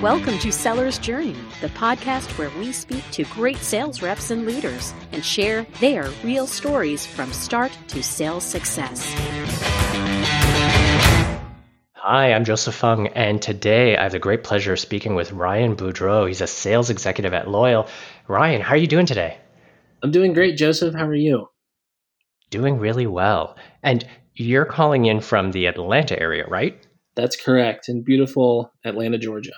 Welcome to Seller's Journey, the podcast where we speak to great sales reps and leaders and share their real stories from start to sales success. Hi, I'm Joseph Fung, and today I have the great pleasure of speaking with Ryan Boudreau. He's a sales executive at Loyal. Ryan, how are you doing today? I'm doing great, Joseph. How are you? Doing really well. And you're calling in from the Atlanta area, right? That's correct, in beautiful Atlanta, Georgia.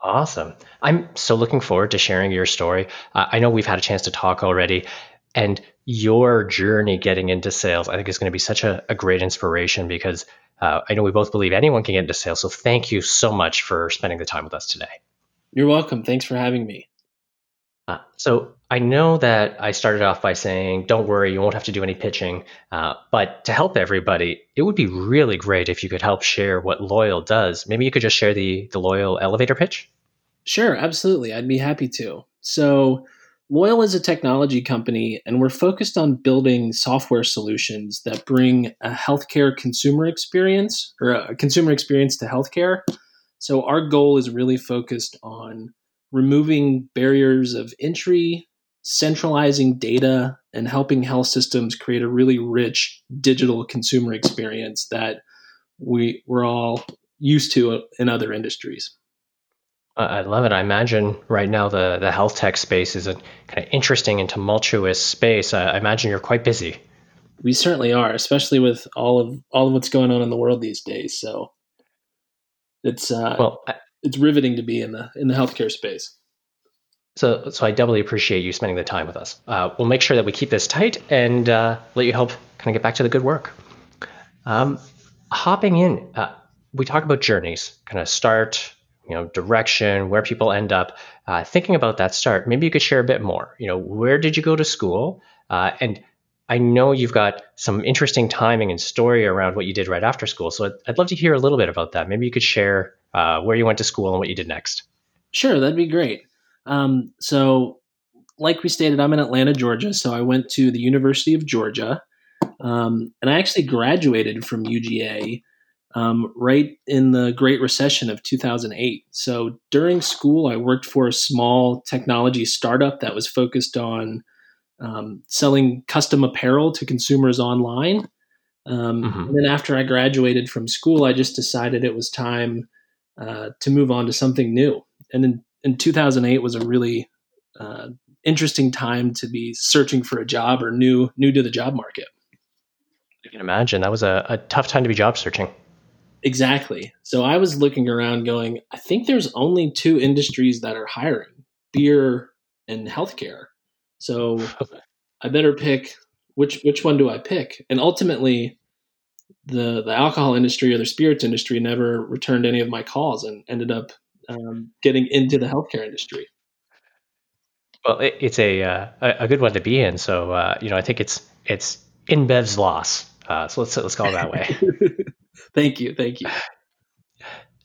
Awesome. I'm so looking forward to sharing your story. Uh, I know we've had a chance to talk already, and your journey getting into sales, I think, is going to be such a, a great inspiration because uh, I know we both believe anyone can get into sales. So thank you so much for spending the time with us today. You're welcome. Thanks for having me. Uh, so I know that I started off by saying, don't worry, you won't have to do any pitching. Uh, but to help everybody, it would be really great if you could help share what Loyal does. Maybe you could just share the, the Loyal elevator pitch? Sure, absolutely. I'd be happy to. So, Loyal is a technology company, and we're focused on building software solutions that bring a healthcare consumer experience or a consumer experience to healthcare. So, our goal is really focused on removing barriers of entry, centralizing data, and helping health systems create a really rich digital consumer experience that we, we're all used to in other industries. I love it. I imagine right now the, the health tech space is a kind of interesting and tumultuous space. I imagine you're quite busy. We certainly are, especially with all of all of what's going on in the world these days. So it's uh, well, I, it's riveting to be in the in the healthcare space. So, so I doubly appreciate you spending the time with us. Uh, we'll make sure that we keep this tight and uh, let you help kind of get back to the good work. Um, hopping in, uh, we talk about journeys, kind of start, you know, direction, where people end up. Uh, thinking about that start, maybe you could share a bit more. You know, where did you go to school? Uh, and I know you've got some interesting timing and story around what you did right after school. So I'd, I'd love to hear a little bit about that. Maybe you could share uh, where you went to school and what you did next. Sure, that'd be great. Um, so, like we stated, I'm in Atlanta, Georgia. So I went to the University of Georgia, um, and I actually graduated from UGA um, right in the Great Recession of 2008. So during school, I worked for a small technology startup that was focused on um, selling custom apparel to consumers online. Um, mm-hmm. And then after I graduated from school, I just decided it was time uh, to move on to something new. And in, in 2008 was a really uh, interesting time to be searching for a job or new new to the job market. I can imagine that was a, a tough time to be job searching. Exactly. So I was looking around going, I think there's only two industries that are hiring beer and healthcare. So I better pick which which one do I pick? And ultimately the the alcohol industry or the spirits industry never returned any of my calls and ended up um, getting into the healthcare industry. Well, it, it's a uh, a good one to be in. So uh, you know, I think it's it's InBev's loss. Uh, so let's let's call it that way. thank you, thank you.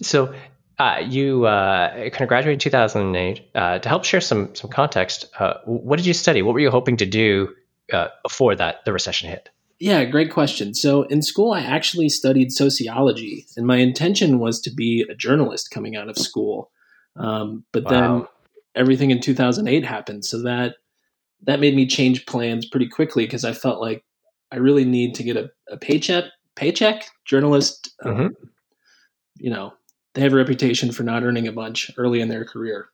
So uh, you uh, kind of graduated in 2008. Uh, to help share some some context, uh, what did you study? What were you hoping to do uh, before that the recession hit? Yeah, great question. So in school, I actually studied sociology, and my intention was to be a journalist coming out of school. Um, but wow. then everything in 2008 happened, so that that made me change plans pretty quickly because I felt like I really need to get a, a paycheck. Paycheck journalist, um, mm-hmm. you know, they have a reputation for not earning a bunch early in their career.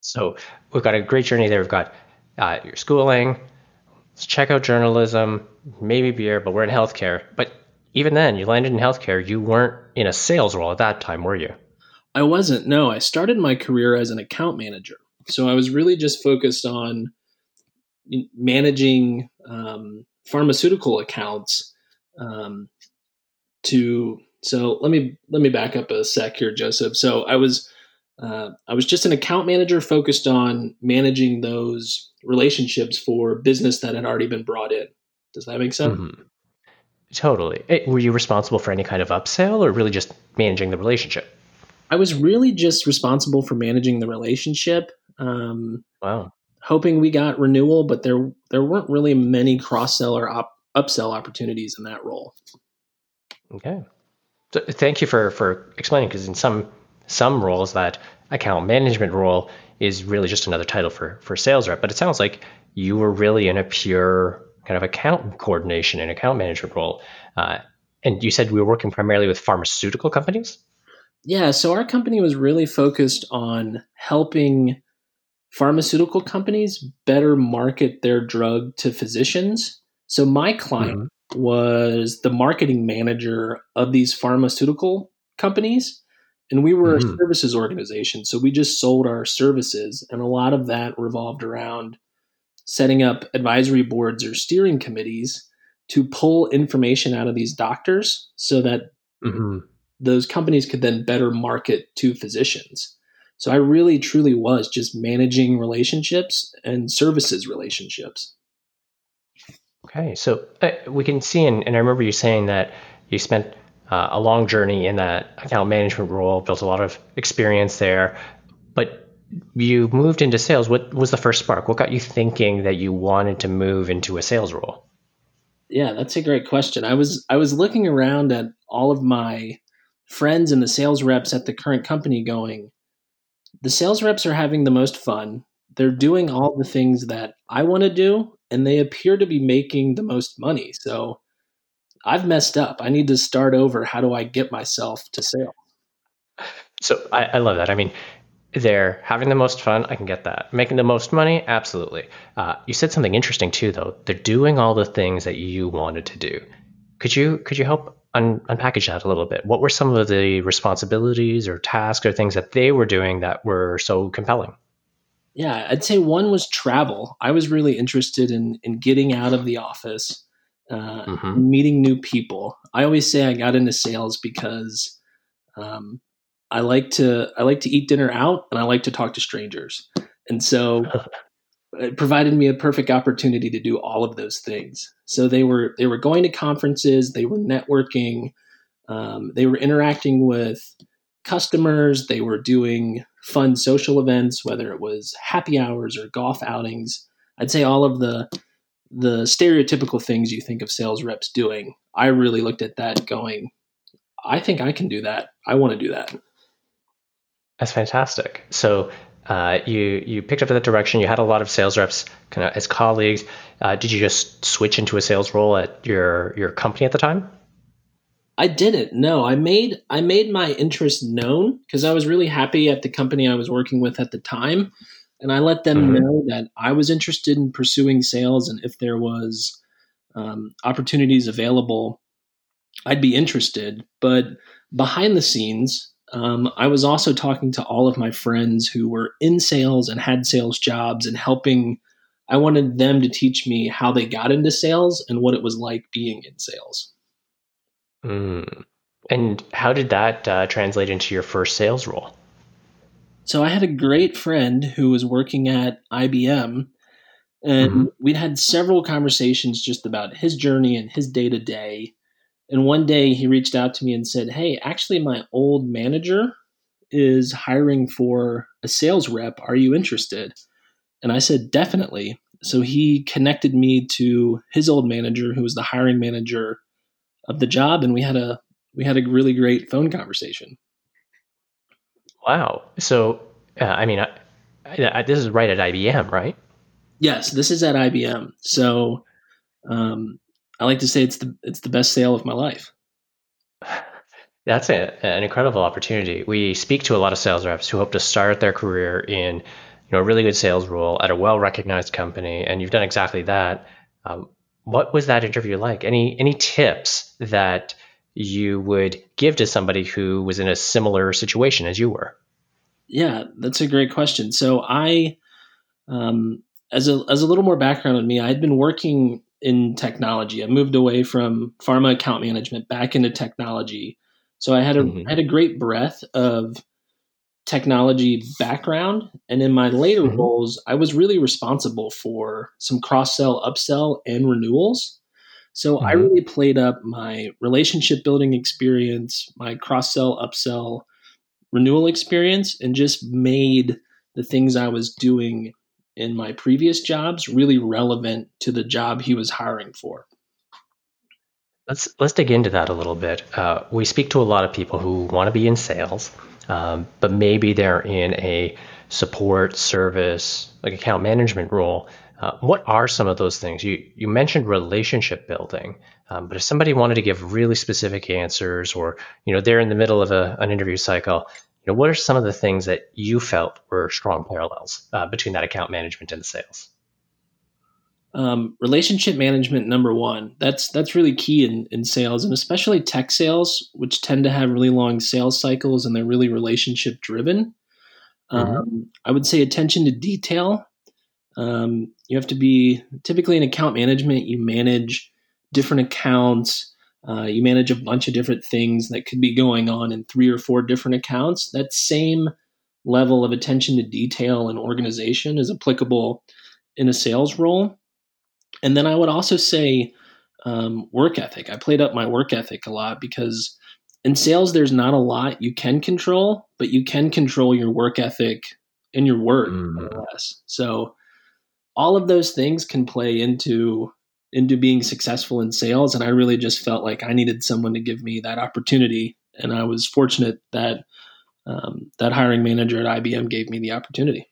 So we've got a great journey there. We've got uh, your schooling. Check out journalism, maybe beer, but we're in healthcare. But even then, you landed in healthcare. You weren't in a sales role at that time, were you? I wasn't. No, I started my career as an account manager. So I was really just focused on managing um, pharmaceutical accounts um, to so let me let me back up a sec here, Joseph. So I was uh, I was just an account manager focused on managing those relationships for business that had already been brought in. Does that make sense? Mm-hmm. Totally. Were you responsible for any kind of upsell, or really just managing the relationship? I was really just responsible for managing the relationship. Um, wow. Hoping we got renewal, but there there weren't really many cross seller op- upsell opportunities in that role. Okay. So thank you for for explaining because in some some roles that account management role is really just another title for for sales rep, but it sounds like you were really in a pure kind of account coordination and account management role. Uh, and you said we were working primarily with pharmaceutical companies. Yeah, so our company was really focused on helping pharmaceutical companies better market their drug to physicians. So my client mm-hmm. was the marketing manager of these pharmaceutical companies and we were mm-hmm. a services organization. So we just sold our services and a lot of that revolved around setting up advisory boards or steering committees to pull information out of these doctors so that mm-hmm. those companies could then better market to physicians. So I really truly was just managing relationships and services relationships. Okay, so uh, we can see, and, and, I remember you saying that you spent uh, a long journey in that account management role, built a lot of experience there, but you moved into sales. What was the first spark? What got you thinking that you wanted to move into a sales role? Yeah, that's a great question. I was I was looking around at all of my friends and the sales reps at the current company going, the sales reps are having the most fun. They're doing all the things that I want to do, and they appear to be making the most money. So I've messed up. I need to start over. How do I get myself to sale? So I, I love that. I mean, they're having the most fun. I can get that. Making the most money, absolutely. Uh, you said something interesting too, though. They're doing all the things that you wanted to do. Could you could you help un- unpackage that a little bit. What were some of the responsibilities or tasks or things that they were doing that were so compelling? Yeah, I'd say one was travel. I was really interested in in getting out of the office, uh, mm-hmm. meeting new people. I always say I got into sales because um, I like to I like to eat dinner out and I like to talk to strangers, and so it provided me a perfect opportunity to do all of those things. So they were they were going to conferences, they were networking, um, they were interacting with customers, they were doing fun social events, whether it was happy hours or golf outings. I'd say all of the the stereotypical things you think of sales reps doing. I really looked at that going, I think I can do that. I want to do that. That's fantastic. So uh, you you picked up that direction. You had a lot of sales reps kind of as colleagues. Uh, did you just switch into a sales role at your your company at the time? I didn't. No, I made I made my interest known because I was really happy at the company I was working with at the time, and I let them mm-hmm. know that I was interested in pursuing sales, and if there was um, opportunities available, I'd be interested. But behind the scenes, um, I was also talking to all of my friends who were in sales and had sales jobs and helping. I wanted them to teach me how they got into sales and what it was like being in sales. Mm. And how did that uh, translate into your first sales role? So I had a great friend who was working at IBM, and mm-hmm. we'd had several conversations just about his journey and his day to day. And one day he reached out to me and said, Hey, actually, my old manager is hiring for a sales rep. Are you interested? And I said, Definitely. So he connected me to his old manager, who was the hiring manager of the job, and we had a we had a really great phone conversation. Wow. So, uh, I mean, I, I, this is right at IBM, right? Yes, this is at IBM. So, um, I like to say it's the it's the best sale of my life. That's a, an incredible opportunity. We speak to a lot of sales reps who hope to start their career in you know a really good sales role at a well recognized company, and you've done exactly that. Um, what was that interview like? Any any tips that you would give to somebody who was in a similar situation as you were? Yeah, that's a great question. So I, um, as a as a little more background on me, I had been working in technology. I moved away from pharma account management back into technology. So I had a mm-hmm. I had a great breadth of technology background and in my later mm-hmm. roles I was really responsible for some cross sell upsell and renewals. So mm-hmm. I really played up my relationship building experience, my cross sell upsell renewal experience and just made the things I was doing in my previous jobs really relevant to the job he was hiring for. let's let's dig into that a little bit. Uh, we speak to a lot of people who want to be in sales, um, but maybe they're in a support, service, like account management role. Uh, what are some of those things? You you mentioned relationship building, um, but if somebody wanted to give really specific answers, or you know they're in the middle of a, an interview cycle, you know what are some of the things that you felt were strong parallels uh, between that account management and the sales? Um, relationship management number one. That's that's really key in, in sales, and especially tech sales, which tend to have really long sales cycles and they're really relationship driven. Mm-hmm. Um, I would say attention to detail um, you have to be typically in account management, you manage different accounts, uh, you manage a bunch of different things that could be going on in three or four different accounts. That same level of attention to detail and organization is applicable in a sales role. And then I would also say um, work ethic. I played up my work ethic a lot because in sales, there's not a lot you can control, but you can control your work ethic and your work, mm. more or less. So all of those things can play into into being successful in sales. And i really just felt like i needed someone to give me that opportunity. And i was fortunate that um, that hiring manager at ibm gave me the opportunity.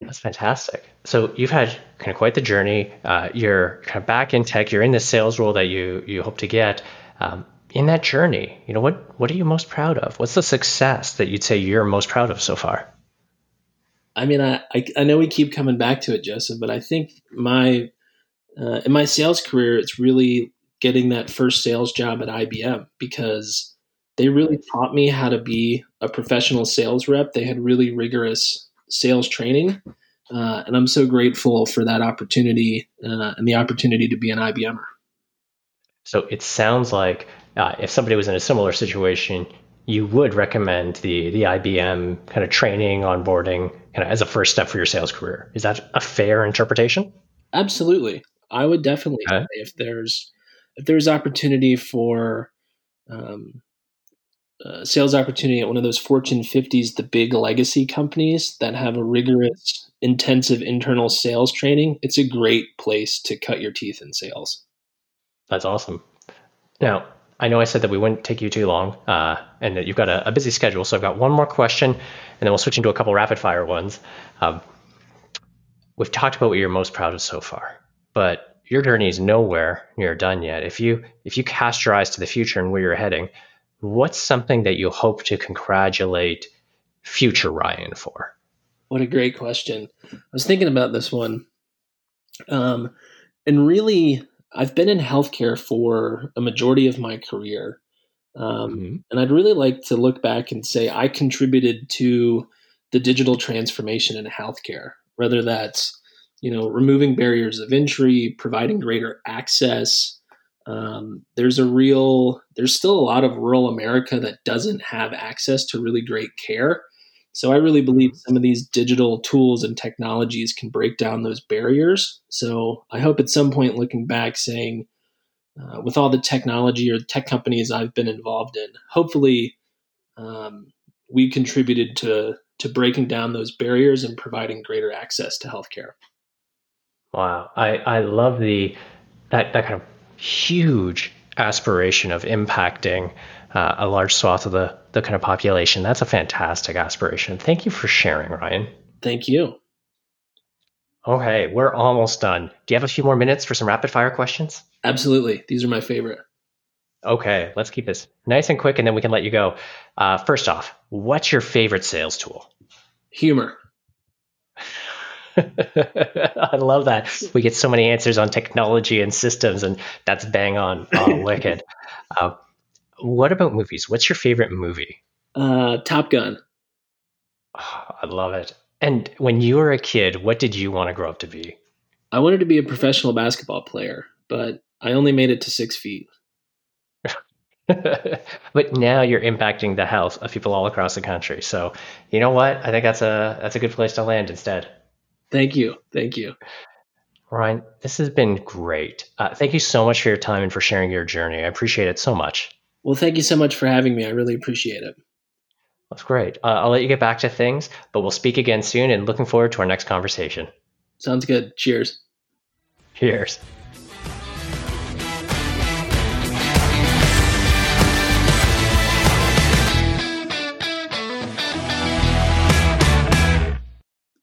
That's fantastic. So you've had kind of quite the journey. Uh, you're kind of back in tech. You're in the sales role that you you hope to get. Um, in that journey you know what what are you most proud of? What's the success that you'd say you're most proud of so far I mean, I, I, I know we keep coming back to it, Joseph, but I think my uh, in my sales career, it's really getting that first sales job at IBM because they really taught me how to be a professional sales rep. They had really rigorous sales training, uh, and I'm so grateful for that opportunity uh, and the opportunity to be an IBMer. So it sounds like uh, if somebody was in a similar situation, you would recommend the the IBM kind of training, onboarding, kind of as a first step for your sales career. Is that a fair interpretation? Absolutely. I would definitely okay. if there's if there's opportunity for um, uh, sales opportunity at one of those Fortune 50s, the big legacy companies that have a rigorous, intensive internal sales training, it's a great place to cut your teeth in sales. That's awesome. Now, I know I said that we wouldn't take you too long, uh, and that you've got a, a, busy schedule. So I've got one more question, and then we'll switch into a couple rapid fire ones. Um, we've talked about what you're most proud of so far, but your journey is nowhere near done yet. If you if you cast your eyes to the future and where you're heading, what's something that you hope to congratulate future Ryan for? What a great question. I was thinking about this one. Um, and really I've been in healthcare for a majority of my career. Um, mm-hmm. And I'd really like to look back and say I contributed to the digital transformation in healthcare, whether that's you know removing barriers of entry, providing greater access. Um, there's a real, there's still a lot of rural America that doesn't have access to really great care. So I really believe some of these digital tools and technologies can break down those barriers. So I hope at some point looking back saying, uh, with all the technology or tech companies I've been involved in, hopefully um, we contributed to to breaking down those barriers and providing greater access to healthcare. Wow, I, I love the that that kind of huge aspiration of impacting uh, a large swath of the, the kind of population. That's a fantastic aspiration. Thank you for sharing, Ryan. Thank you. Okay, we're almost done. Do you have a few more minutes for some rapid fire questions? Absolutely. These are my favorite. Okay, let's keep this nice and quick and then we can let you go. Uh, first off, what's your favorite sales tool? Humor. I love that. We get so many answers on technology and systems, and that's bang on. Oh, wicked. Uh, what about movies? What's your favorite movie? Uh, Top Gun. Oh, I love it. And when you were a kid, what did you want to grow up to be? I wanted to be a professional basketball player, but I only made it to six feet. but now you're impacting the health of people all across the country. So you know what? I think that's a that's a good place to land instead. Thank you. Thank you. Ryan, this has been great. Uh, thank you so much for your time and for sharing your journey. I appreciate it so much. Well, thank you so much for having me. I really appreciate it. That's great. Uh, I'll let you get back to things, but we'll speak again soon and looking forward to our next conversation. Sounds good. Cheers. Cheers.